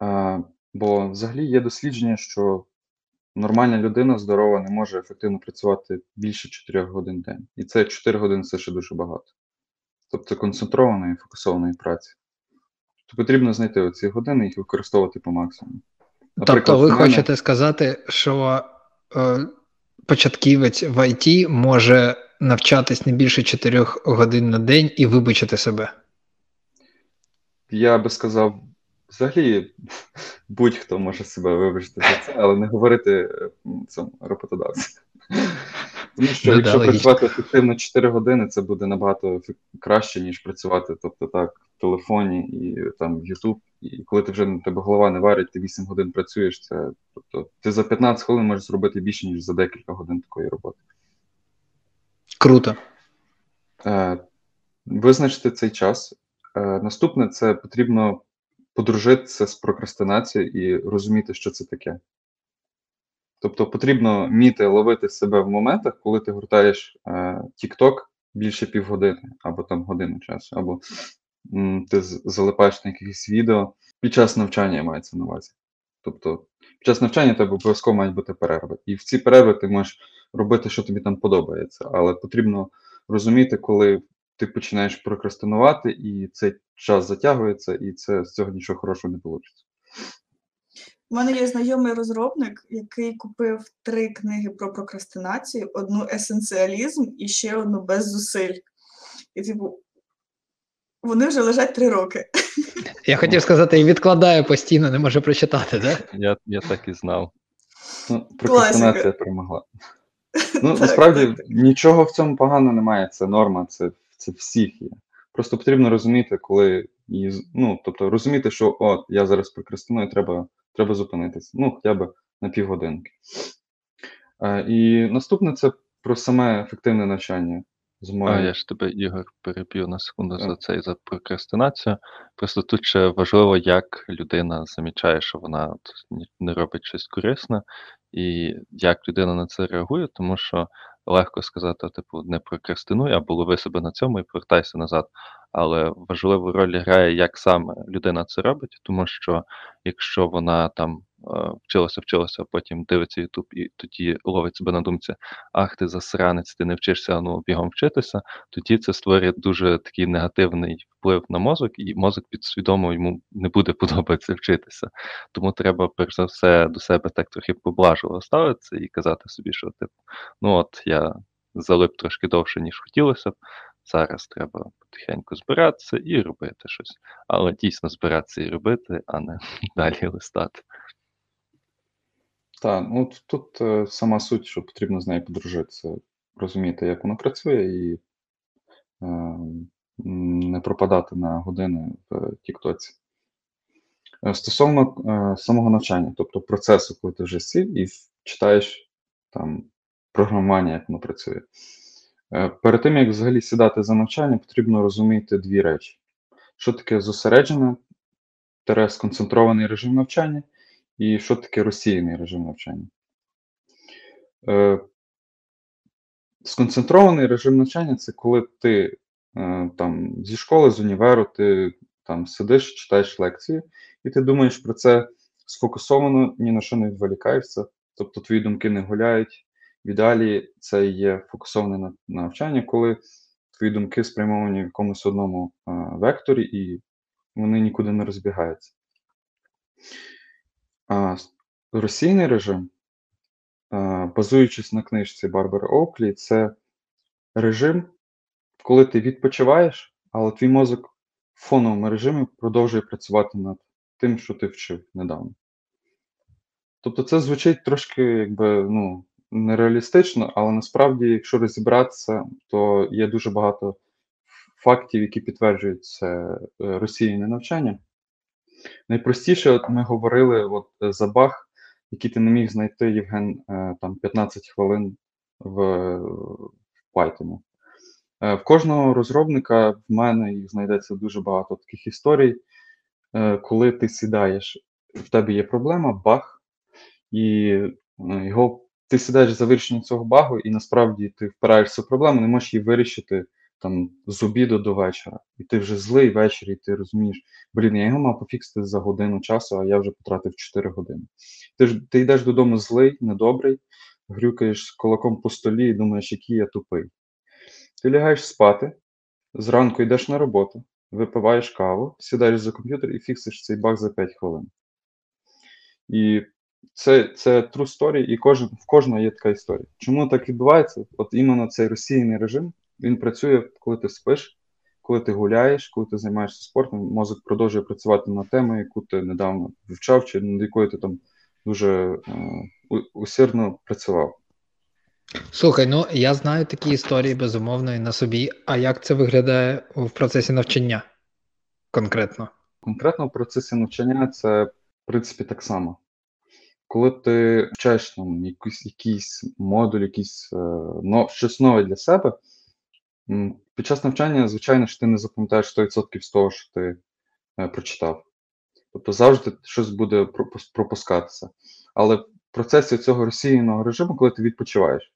Е, бо взагалі є дослідження, що нормальна людина здорова не може ефективно працювати більше 4 годин в день. І це 4 години це ще дуже багато. Тобто концентрованої, фокусованої праці. То потрібно знайти оці години і їх використовувати по максимуму. Наприклад, тобто ви мене... хочете сказати, що е, початківець в ІТ може навчатись не більше 4 годин на день і вибачити себе? Я би сказав, взагалі будь-хто може себе вибачити за це, але не говорити цьому роботодавцю. Тому що ну, якщо да, працювати ефективно 4 години, це буде набагато краще, ніж працювати, тобто так, в телефоні і там в YouTube. І коли ти вже на тебе голова не варить, ти 8 годин працюєш, це тобто ти за 15 хвилин можеш зробити більше, ніж за декілька годин такої роботи. Круто. Е, Визначити цей час. Е, Наступне це потрібно подружитися з прокрастинацією і розуміти, що це таке. Тобто потрібно вміти ловити себе в моментах, коли ти гуртаєш е, TikTok більше півгодини, або там годину часу, або ти залипаєш на якихось відео під час навчання мається на увазі. Тобто під час навчання тебе обов'язково мають бути перерви. І в ці перерви ти можеш робити, що тобі там подобається, але потрібно розуміти, коли ти починаєш прокрастинувати, і цей час затягується, і це з цього нічого хорошого не вийде. У мене є знайомий розробник, який купив три книги про прокрастинацію: одну есенціалізм і ще одну без зусиль. І типу, вони вже лежать три роки. Я хотів сказати, і відкладає постійно, не може прочитати, так? Я я так і знав. Ну, Прокрастинація перемогла. Ну, насправді нічого в цьому поганого немає. Це норма, це це всіх є. Просто потрібно розуміти, коли ну, тобто розуміти, що от я зараз прокрастиную, треба треба зупинитися. Ну, хоча б на півгодинки. Е, і наступне це про саме ефективне навчання. А, я ж тебе, Ігор, переб'ю на секунду за це і за прокрастинацію. Просто тут ще важливо, як людина замічає, що вона не робить щось корисне, і як людина на це реагує, тому що легко сказати, типу, не прокрастинуй, або лови себе на цьому і повертайся назад. Але важливу роль грає, як саме людина це робить, тому що якщо вона там вчилася, вчилася, а потім дивиться Ютуб і тоді ловить себе на думці, ах, ти засранець, ти не вчишся, ну бігом вчитися, тоді це створює дуже такий негативний вплив на мозок, і мозок підсвідомо йому не буде подобатися вчитися. Тому треба, перш за все, до себе так трохи поблажливо ставитися і казати собі, що типу, ну от я залип трошки довше, ніж хотілося б. Зараз треба потихеньку збиратися і робити щось. Але дійсно збиратися і робити, а не далі листати. Так, ну тут е, сама суть, що потрібно з нею подружитися, розуміти, як воно працює, і е, не пропадати на години в Тіктоці. Е, стосовно е, самого навчання, тобто процесу, коли ти вже сів і читаєш там програмування, як воно працює. Е, перед тим, як взагалі сідати за навчання, потрібно розуміти дві речі: що таке зосереджене, сконцентрований режим навчання, і що таке розсіяний режим навчання? Е, Сконцентрований режим навчання це коли ти е, там зі школи, з універу, ти там сидиш, читаєш лекції, і ти думаєш про це сфокусовано, ні на що не відволікаєшся, тобто твої думки не гуляють. В ідеалі це є фокусоване навчання, коли твої думки спрямовані в якомусь одному е, векторі, і вони нікуди не розбігаються. А, Російний режим, базуючись на книжці Барбари Оуклі, це режим, коли ти відпочиваєш, але твій мозок в фоновому режимі продовжує працювати над тим, що ти вчив недавно. Тобто це звучить трошки якби ну, нереалістично, але насправді, якщо розібратися, то є дуже багато фактів, які підтверджують це е, навчання. Найпростіше, от ми говорили от за баг, який ти не міг знайти Євген е, там 15 хвилин в, в Python. Е, в кожного розробника в мене їх знайдеться дуже багато таких історій, коли ти сідаєш, в тебе є проблема, баг, і його ти сідаєш за вирішення цього багу, і насправді ти впираєшся в проблему, не можеш її вирішити там з обіду до вечора. І ти вже злий ввечері, і ти розумієш, блін, я його мав пофіксити за годину часу, а я вже потратив 4 години. Ти ж ти йдеш додому злий, недобрий, грюкаєш кулаком по столі і думаєш, який я тупий. Ти лягаєш спати, зранку йдеш на роботу, випиваєш каву, сідаєш за комп'ютер і фіксиш цей баг за 5 хвилин. І це це true story, і кожен, в кожного є така історія. Чому так відбувається? От іменно цей розсіяний режим він працює, коли ти спиш, коли ти гуляєш, коли ти займаєшся спортом, мозок продовжує працювати на тему, яку ти недавно вивчав, чи над якою ти там дуже е, усердно працював. Слухай, ну я знаю такі історії безумовно і на собі. А як це виглядає в процесі навчання конкретно? Конкретно в процесі навчання це, в принципі, так само коли ти вчаєш там якийсь якийсь модуль, якийсь е, но, щось нове для себе, під час навчання, звичайно, що ти не запам'ятаєш 100% з того, що ти е, прочитав. Тобто завжди щось буде пропускатися. Але в процесі цього розсіяного режиму, коли ти відпочиваєш,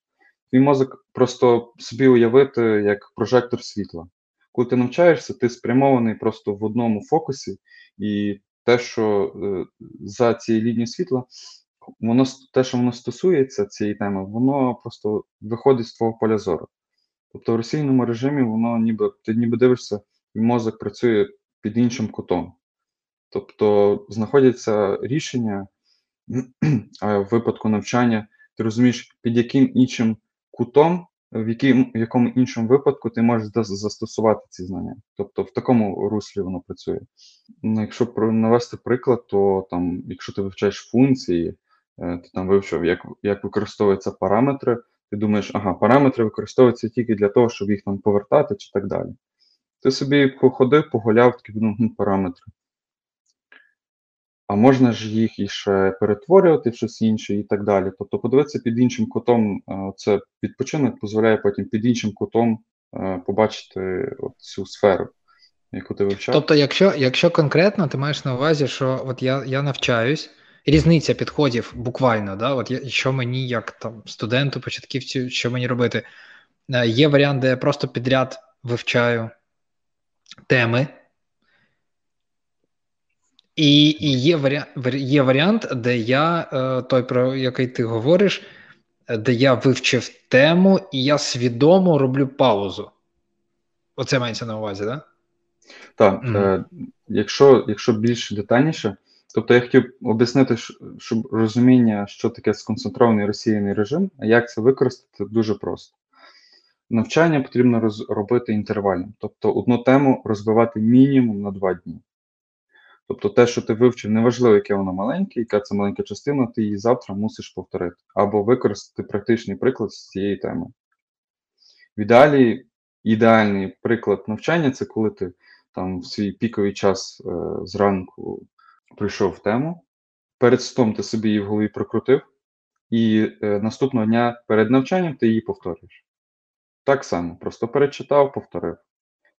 твій мозок просто собі уявити як прожектор світла. Коли ти навчаєшся, ти спрямований просто в одному фокусі, і те, що е, за цією лінією світла, воно те, що воно стосується цієї теми, воно просто виходить з твого поля зору. Тобто в російному режимі воно ніби ти ніби дивишся, мозок працює під іншим кутом. Тобто знаходяться рішення в випадку навчання, ти розумієш, під яким іншим кутом, в яким, в якому іншому випадку ти можеш застосувати ці знання. Тобто в такому руслі воно працює. Ну, Якщо навести приклад, то там, якщо ти вивчаєш функції, Е, ти там вивчив, як як використовуються параметри. Ти думаєш, ага, параметри використовуються тільки для того, щоб їх там повертати чи так далі. Ти собі походив, погуляв, такий ну, параметри. А можна ж їх і ще перетворювати в щось інше і так далі. Тобто, подивитися під іншим кутом, е, це відпочинок дозволяє потім під іншим кутом е, побачити цю сферу, яку ти вивчав. Тобто, якщо якщо конкретно ти маєш на увазі, що от я я навчаюсь, різниця підходів буквально. да, от Що мені, як там студенту, початківцю, що мені робити? Е, є варіант, де я просто підряд вивчаю теми. І і є варіант, є варіант, де я, е, той, про який ти говориш, де я вивчив тему, і я свідомо роблю паузу. Оце мається на увазі, так? Да? Так. Mm-hmm. Е, якщо якщо більш детальніше, Тобто я хотів об'яснити, щоб розуміння, що таке сконцентрований розсіяний режим, а як це використати, дуже просто. Навчання потрібно роз, робити інтервальним, тобто одну тему розбивати мінімум на два дні. Тобто те, що ти вивчив, неважливо, яке воно маленьке, яка це маленька частина, ти її завтра мусиш повторити, або використати практичний приклад з цієї теми. В ідеалі, ідеальний приклад навчання це коли ти там в свій піковий час е, зранку пройшов в тему, перед стом ти собі її в голові прокрутив, і е, наступного дня перед навчанням ти її повторюєш. Так само, просто перечитав, повторив.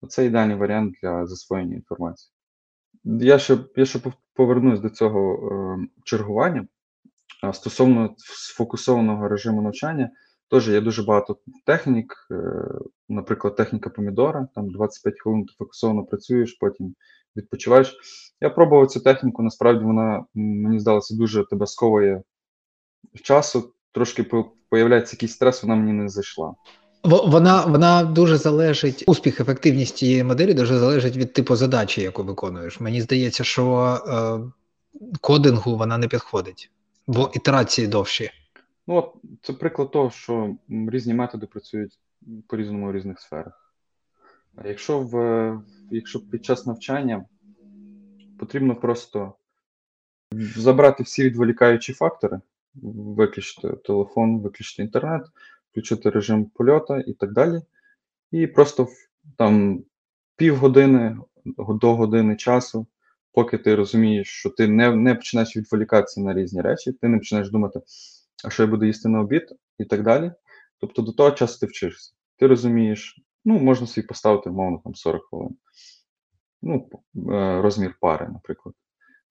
Це ідеальний варіант для засвоєння інформації. Я ще я ще повернусь до цього е, чергування. Стосовно сфокусованого режиму навчання, теж є дуже багато технік, е, наприклад, техніка помідора, там 25 хвилин ти фокусовано працюєш, потім відпочиваєш. Я пробував цю техніку, насправді вона, мені здалося, дуже тебе сковує часу, трошки появляється якийсь стрес, вона мені не зайшла. Вона вона дуже залежить, успіх, ефективність цієї моделі дуже залежить від типу задачі, яку виконуєш. Мені здається, що е, кодингу вона не підходить, бо ітерації довші. Ну, от це приклад того, що різні методи працюють по-різному в різних сферах. Якщо в, якщо під час навчання потрібно просто забрати всі відволікаючі фактори, виключити телефон, виключити інтернет, включити режим польоту і так далі. І просто там півгодини до години часу, поки ти розумієш, що ти не не починаєш відволікатися на різні речі, ти не починаєш думати, а що я буду їсти на обід і так далі. Тобто до того часу ти вчишся. Ти розумієш, ну, можна собі поставити, умовно, там 40 хвилин. Ну, е, розмір пари, наприклад.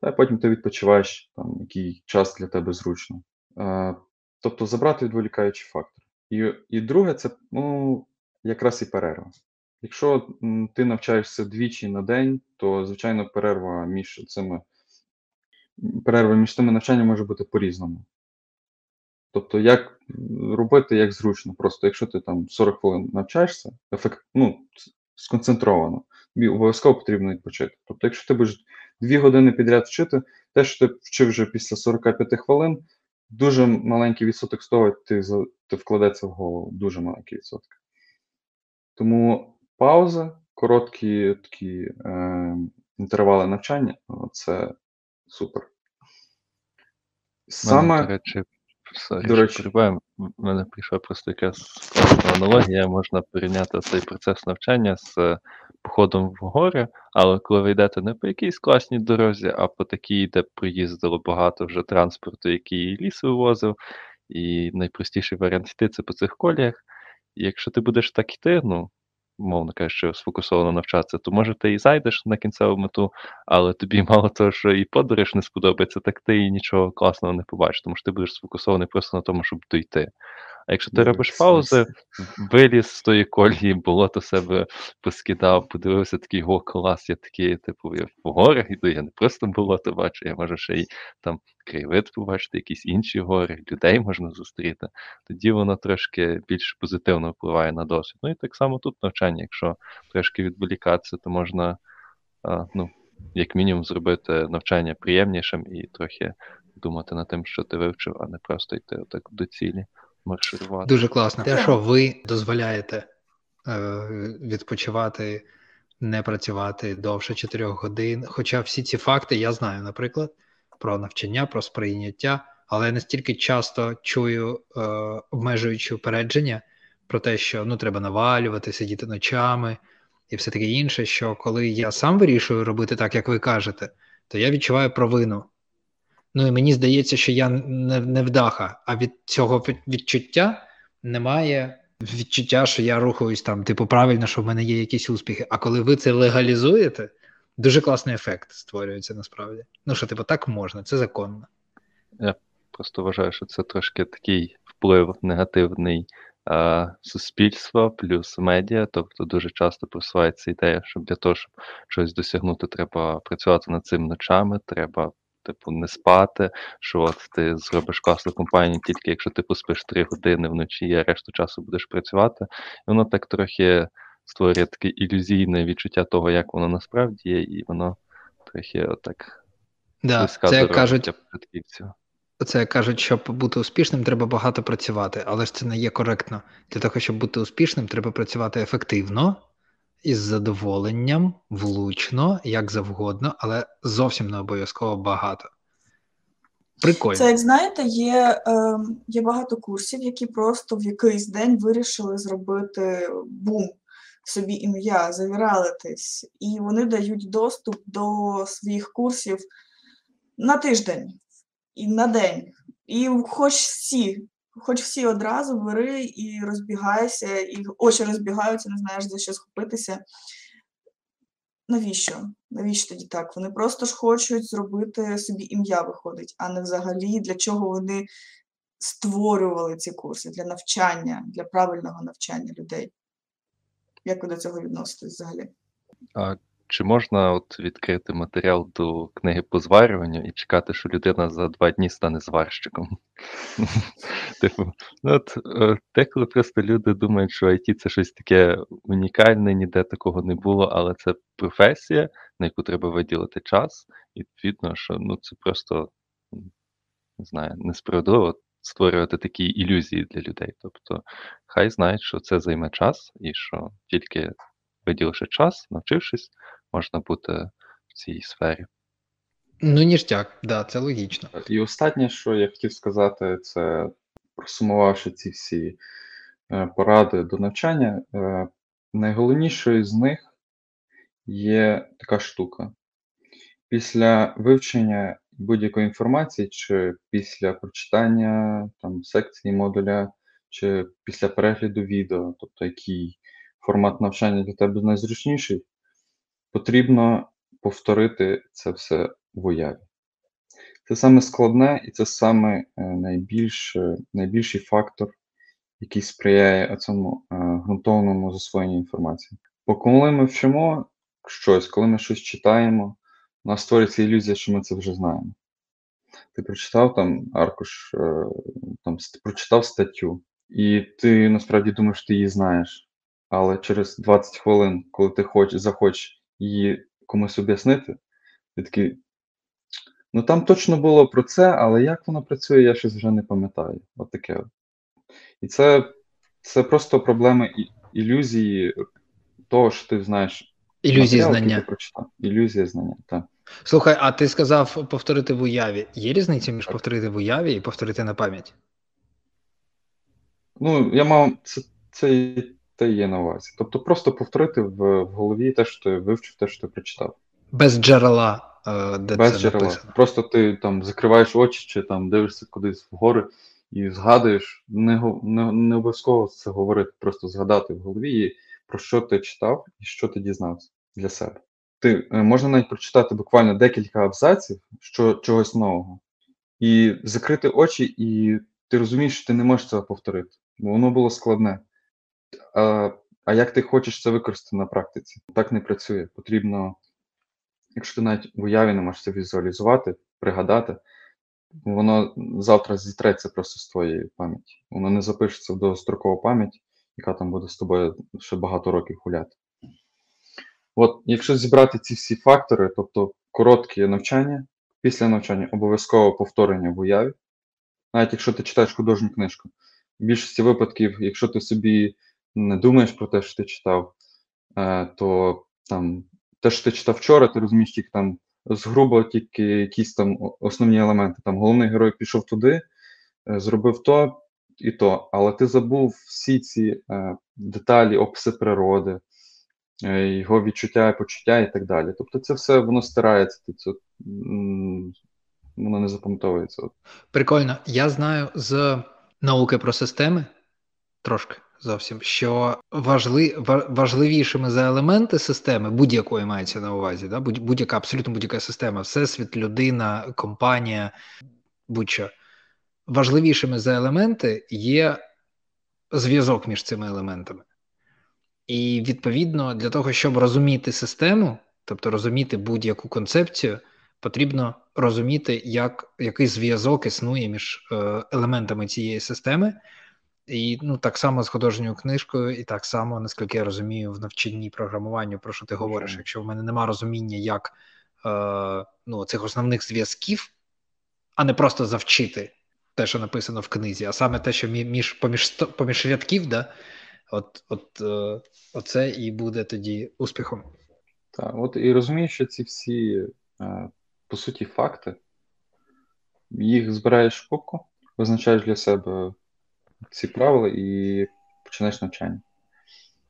Та потім ти відпочиваєш, там, який час для тебе зручно. Е, тобто забрати відволікаючі фактори. І і друге, це ну, якраз і перерва. Якщо ти навчаєшся двічі на день, то, звичайно, перерва між цими перерва між тими навчаннями може бути по-різному. Тобто, як робити як зручно. Просто якщо ти там 40 хвилин навчаєшся, ефект, ну, сконцентровано, тобі обов'язково потрібно відпочити. Тобто, якщо ти будеш 2 години підряд вчити, те, що ти вчив вже після 45 хвилин, дуже маленький відсоток з того, ти, ти вкладеться в голову, дуже маленький відсоток. Тому пауза, короткі такі е, інтервали навчання це супер. Саме... Мене, до речі, Sorry, До речі. перебиваємо. У мене прийшла просто якась класна аналогія. Можна порівняти цей процес навчання з е, походом в гори, але коли ви йдете не по якійсь класній дорозі, а по такій, де проїздило багато вже транспорту, який ліс вивозив, і найпростіший варіант йти це по цих коліях. І якщо ти будеш так йти, ну мовно кажучи, сфокусовано навчатися, то може ти і зайдеш на кінцеву мету, але тобі мало того, що і подорож не сподобається, так ти і нічого класного не побачиш, тому що ти будеш сфокусований просто на тому, щоб дойти. А якщо ти робиш паузи, виліз з тої колії, болото себе поскидав, подивився такий го, клас, я такий, типу, я в горах іду, я не просто болото бачу, я можу ще й там краєвид побачити, якісь інші гори, людей можна зустріти. Тоді воно трошки більш позитивно впливає на досвід. Ну і так само тут навчання, якщо трошки відволікатися, то можна, а, ну, як мінімум, зробити навчання приємнішим і трохи думати над тим, що ти вивчив, а не просто йти отак до цілі марширувати. Дуже класно. Те, що ви дозволяєте е, відпочивати, не працювати довше 4 годин. Хоча всі ці факти я знаю, наприклад, про навчання, про сприйняття, але я настільки часто чую е, обмежуючі упередження про те, що ну треба навалювати, сидіти ночами і все таке інше, що коли я сам вирішую робити так, як ви кажете, то я відчуваю провину. Ну і мені здається, що я не не вдаха, а від цього відчуття немає відчуття, що я рухаюсь там, типу, правильно, що в мене є якісь успіхи. А коли ви це легалізуєте, дуже класний ефект створюється насправді. Ну що, типу, так можна, це законно. Я просто вважаю, що це трошки такий вплив негативний а, суспільства плюс медіа. Тобто дуже часто просувається ідея, що для того, щоб щось досягнути, треба працювати над цим ночами, треба типу, не спати, що от ти зробиш класну компанію тільки якщо ти поспиш 3 години вночі, а решту часу будеш працювати. І воно так трохи створює таке ілюзійне відчуття того, як воно насправді є, і воно трохи отак. Да, це як кажуть, це кажуть, щоб бути успішним, треба багато працювати, але ж це не є коректно. Для того, щоб бути успішним, треба працювати ефективно, із задоволенням, влучно, як завгодно, але зовсім не обов'язково багато. Прикольно. Це, як знаєте, є е, є багато курсів, які просто в якийсь день вирішили зробити бум, собі ім'я, завіралитись, і вони дають доступ до своїх курсів на тиждень і на день. І хоч всі хоч всі одразу бери і розбігайся, і очі розбігаються, не знаєш за що схопитися. Навіщо? Навіщо тоді так? Вони просто ж хочуть зробити собі ім'я виходить, а не взагалі для чого вони створювали ці курси для навчання, для правильного навчання людей. Як ви до цього відноситесь взагалі? Чи можна от відкрити матеріал до книги по зварюванню і чекати, що людина за два дні стане зварщиком? Типу, ну от е, деколи просто люди думають, що IT це щось таке унікальне, ніде такого не було, але це професія, на яку треба виділити час, і відповідно, що ну це просто не знаю, несправедливо створювати такі ілюзії для людей. Тобто, хай знають, що це займе час, і що тільки виділивши час, навчившись, можна бути в цій сфері. Ну, ніштяк, да, це логічно. І останнє, що я хотів сказати, це просумувавши ці всі е, поради до навчання, е, найголовнішою з них є така штука. Після вивчення будь-якої інформації, чи після прочитання там, секції модуля, чи після перегляду відео, тобто який формат навчання для тебе найзручніший, потрібно повторити це все в уяві. Це саме складне і це саме е, найбільш, найбільший фактор, який сприяє цьому е, ґрунтовному засвоєнню інформації. Бо коли ми вчимо щось, коли ми щось читаємо, у нас створюється ілюзія, що ми це вже знаємо. Ти прочитав там аркуш, е, там прочитав статтю, і ти насправді думаєш, ти її знаєш. Але через 20 хвилин, коли ти хоч, захочеш її комусь об'яснити, ти такий. Ну там точно було про це, але як воно працює, я щось вже не пам'ятаю. От таке. І це це просто проблема ілюзії того, що ти знаєш. Ілюзії знання. Ілюзія знання, так. Слухай, а ти сказав повторити в уяві. Є різниця між повторити в уяві і повторити на пам'ять? Ну, я мав це це те є на увазі. Тобто просто повторити в, в голові те, що ти вивчив, те, що ти прочитав. Без джерела, е, де Без це джерела. написано. Просто ти там закриваєш очі чи там дивишся кудись вгори і згадуєш. Не не, не обов'язково це говорити, просто згадати в голові, і про що ти читав і що ти дізнався для себе. Ти е, можна навіть прочитати буквально декілька абзаців що, чогось нового, і закрити очі, і ти розумієш, що ти не можеш цього повторити, бо воно було складне. А а як ти хочеш це використати на практиці? Так не працює. Потрібно, якщо ти навіть в уяві не можеш це візуалізувати, пригадати, воно завтра зітреться просто з твоєї пам'яті. Воно не запишеться в довгострокову пам'ять, яка там буде з тобою ще багато років гуляти. От, якщо зібрати ці всі фактори, тобто короткі навчання, після навчання обов'язково повторення в уяві, навіть якщо ти читаєш художню книжку, в більшості випадків, якщо ти собі не думаєш про те, що ти читав, е, то там те, що ти читав вчора, ти розумієш тільки там згрубо тільки якісь там основні елементи. Там головний герой пішов туди, е, зробив то і то, але ти забув всі ці е, деталі, описи природи. Його відчуття, почуття і так далі. Тобто це все воно стирається, це, воно не запам'ятовується. Прикольно. Я знаю з науки про системи трошки зовсім, що важли, важливішими за елементи системи, будь-якої мається на увазі, да? будь-яка абсолютно будь-яка система, всесвіт, людина, компанія, будь-що. Важливішими за елементи є зв'язок між цими елементами. І відповідно для того, щоб розуміти систему, тобто розуміти будь-яку концепцію, потрібно розуміти, як, який зв'язок існує між е, елементами цієї системи. І ну так само з художньою книжкою, і так само, наскільки я розумію, в навчанні програмуванню, про що ти говориш. Якщо в мене нема розуміння, як е, ну, цих основних зв'язків, а не просто завчити те, що написано в книзі, а саме те, що між поміж поміж рядків, да, от, от, е, оце і буде тоді успіхом. Так, от і розумієш, що ці всі, е, по суті, факти, їх збираєш в кубку, визначаєш для себе ці правила і починаєш навчання.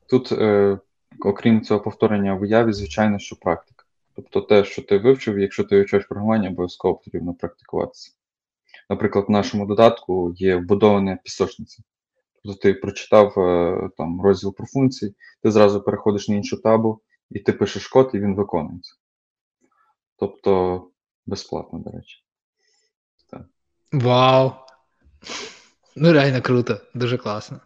Тут, е, окрім цього повторення в уяві, звичайно, що практика. Тобто те, що ти вивчив, якщо ти вивчаєш програмування, обов'язково потрібно практикуватися. Наприклад, в нашому додатку є вбудована пісочниця. Тобто ти прочитав е, там розділ про функції, ти зразу переходиш на іншу табу, і ти пишеш код, і він виконується. Тобто безплатно, до речі. Так. Вау! Ну, реально круто, дуже класно.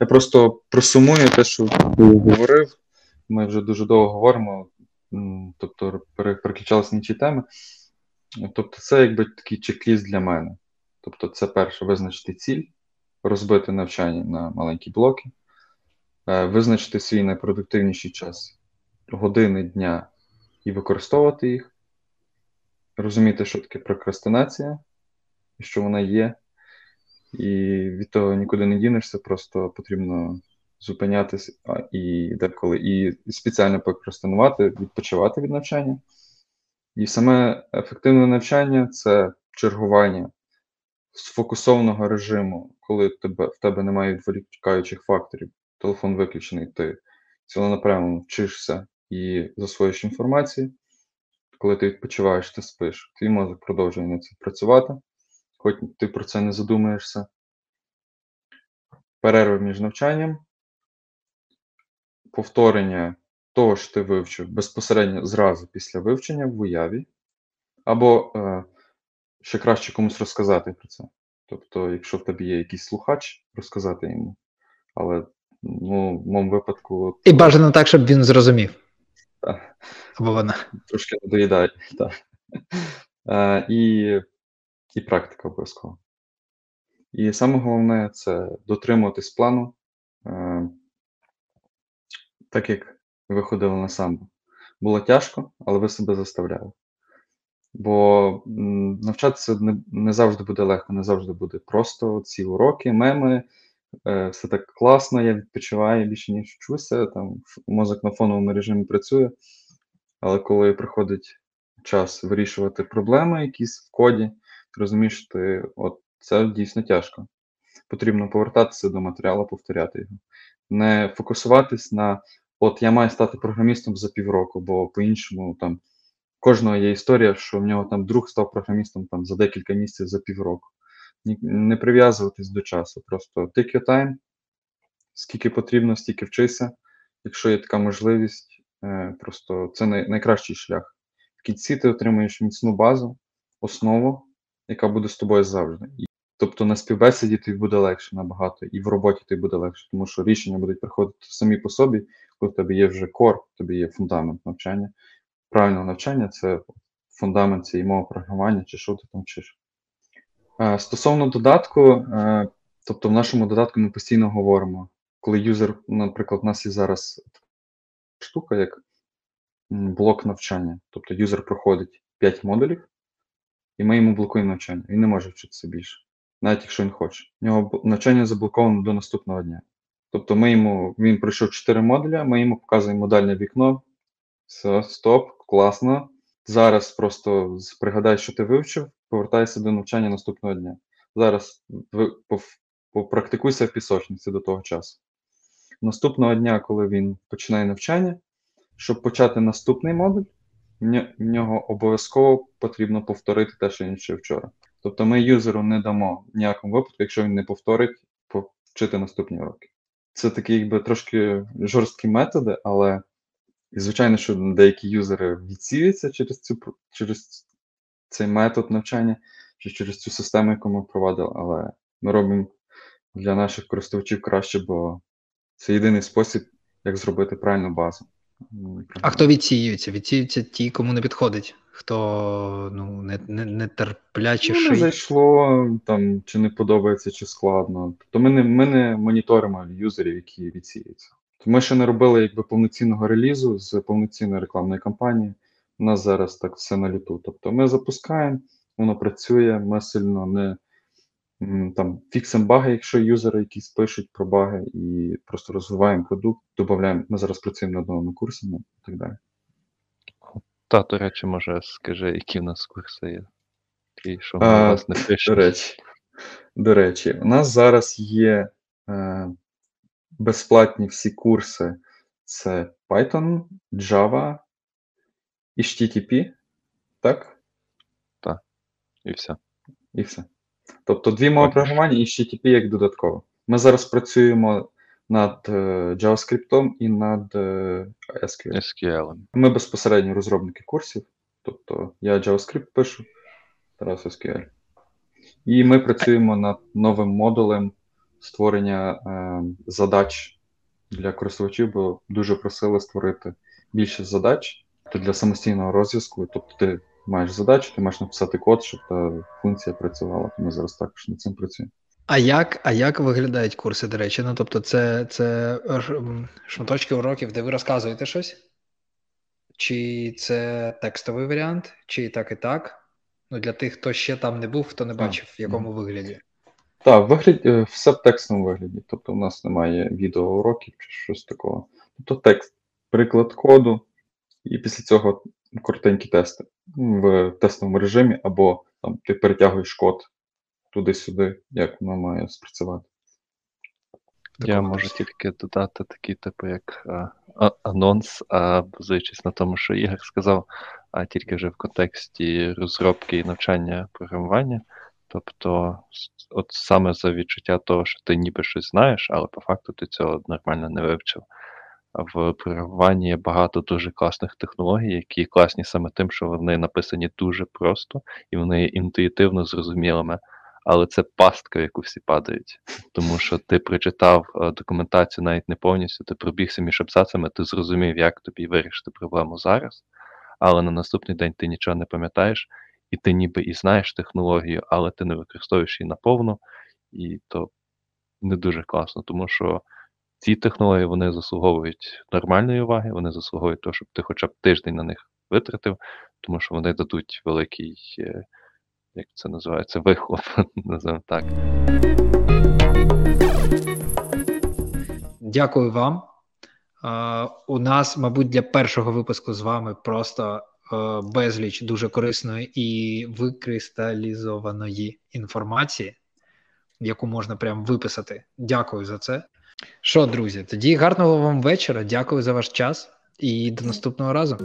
Я просто просумую те, що говорив. Ми вже дуже довго говоримо, тобто переключалися інші теми. Тобто, це якби такий чек-ліст для мене. Тобто, це перше визначити ціль, розбити навчання на маленькі блоки, е, визначити свій найпродуктивніший час години дня і використовувати їх, розуміти, що таке прокрастинація, що вона є. І від того нікуди не дінешся, просто потрібно зупинятися і деколи і спеціально прокрастинувати, відпочивати від навчання. І саме ефективне навчання це чергування сфокусованого режиму, коли тебе, в тебе немає відволікаючих факторів, телефон виключений, ти цілонапрямовано вчишся і засвоїш інформацію. Коли ти відпочиваєш, ти спиш, твій мозок продовжує на це працювати, хоч ти про це не задумаєшся. Перерви між навчанням, повторення того, що ти вивчив безпосередньо зразу після вивчення в уяві, або е, ще краще комусь розказати про це. Тобто, якщо в тебе є якийсь слухач, розказати йому. Але ну, в моєму випадку. І бажано так, щоб він зрозумів. Так. Або вона. Трошки доїдає. Так. Е, і, і практика обов'язково. І саме головне це дотримуватись плану, е, так як ви ходили на самбо. Було тяжко, але ви себе заставляли. Бо навчатися не не завжди буде легко, не завжди буде просто ці уроки, меми, е, все так класно, я відпочиваю більше, ніж вчуся, там мозок на фоновому режимі працює. Але коли приходить час вирішувати проблеми якісь в коді, розумієш, ти, от, це дійсно тяжко. Потрібно повертатися до матеріалу, повторяти його. Не фокусуватись на от я маю стати програмістом за півроку, бо по-іншому там кожного є історія, що в нього там друг став програмістом там за декілька місяців за півроку. Не прив'язуватись до часу, просто take your time, скільки потрібно, стільки вчися. Якщо є така можливість, е, просто це найкращий шлях. В кінці ти отримуєш міцну базу, основу, яка буде з тобою завжди. Тобто на співбесіді тобі буде легше набагато, і в роботі тобі буде легше, тому що рішення будуть приходити самі по собі, коли в тебе є вже кор, тебе є фундамент навчання. Правильного навчання це фундамент цієї мови програмування, чи що ти там вчиш. Е, стосовно додатку, е, тобто в нашому додатку ми постійно говоримо, коли юзер, наприклад, у нас є зараз штука, як блок навчання. Тобто юзер проходить 5 модулів, і ми йому блокуємо навчання. Він не може вчитися більше, навіть якщо він хоче. У нього навчання заблоковано до наступного дня. Тобто ми йому, він пройшов 4 модуля, ми йому показуємо модальне вікно. Все, стоп, класно. Зараз просто пригадай, що ти вивчив, повертайся до навчання наступного дня. Зараз попрактикуйся в пісочниці до того часу. Наступного дня, коли він починає навчання, щоб почати наступний модуль, в нього обов'язково потрібно повторити те, що він вчив вчора. Тобто ми юзеру не дамо в ніякому випадку, якщо він не повторить, повчити наступні уроки. Це такі якби трошки жорсткі методи, але звичайно, що деякі юзери відсіюються через цю через цей метод навчання чи через цю систему, яку ми впровадили, але ми робимо для наших користувачів краще, бо це єдиний спосіб, як зробити правильну базу. А хто відсіюється? Відсіюються ті, кому не підходить. Хто ну, не не, не терпляче ну, не зайшло, там, чи не подобається, чи складно. Тобто ми не ми не моніторимо юзерів, які відсіюються. Ми ще не робили якби повноцінного релізу з повноцінної рекламної кампанії. У нас зараз так все на літу. Тобто ми запускаємо, воно працює, ми сильно не там фіксимо баги, якщо юзери якісь пишуть про баги, і просто розвиваємо продукт, додаємо. Ми зараз працюємо над новими курсами і так далі. Та, до речі, може, скажи, які в нас курси є. І що ми а, вас не пишемо. До речі, до речі, у нас зараз є е, безплатні всі курси: це Python, Java, HTTP, так? Так. І все. І все. Тобто дві мови програмування і HTTP як додатково. Ми зараз працюємо над е, JavaScript і над е, SQL. SQL. Ми безпосередньо розробники курсів. Тобто я JavaScript пишу, Тарас SQL. І ми працюємо над новим модулем створення е, задач для користувачів, бо дуже просили створити більше задач для самостійного розв'язку. Тобто ти маєш задачу, ти маєш написати код, щоб та функція працювала. Ми зараз також над цим працюємо. А як а як виглядають курси, до речі? Ну, тобто, це це шматочки уроків, де ви розказуєте щось? Чи це текстовий варіант, чи так і так? Ну, Для тих, хто ще там не був, хто не бачив, в якому вигляді. Так, вигляд, все в текстовому вигляді. Тобто, у нас немає відеоуроків чи щось такого. Тобто текст, приклад коду, і після цього коротенькі тести в тестовому режимі, або там ти перетягуєш код туди-сюди, як воно має спрацювати. Я можу тільки додати такий, типу, як а, а, анонс, а базуючись на тому, що Ігор сказав, а тільки вже в контексті розробки і навчання програмування. Тобто, от саме за відчуття того, що ти ніби щось знаєш, але по факту ти цього нормально не вивчив. В програмуванні є багато дуже класних технологій, які класні саме тим, що вони написані дуже просто і вони є інтуїтивно зрозумілими але це пастка, в яку всі падають. Тому що ти прочитав е, документацію навіть не повністю, ти пробігся між абзацами, ти зрозумів, як тобі вирішити проблему зараз, але на наступний день ти нічого не пам'ятаєш, і ти ніби і знаєш технологію, але ти не використовуєш її наповну, і то не дуже класно, тому що. Ці технології вони заслуговують нормальної уваги, вони заслуговують того, щоб ти хоча б тиждень на них витратив, тому що вони дадуть великий е, як це називається, вихлоп, називаємо так. Дякую вам. Uh, у нас, мабуть, для першого випуску з вами просто uh, безліч дуже корисної і викристалізованої інформації, яку можна прям виписати. Дякую за це. Що, друзі, тоді гарного вам вечора. Дякую за ваш час і до наступного разу.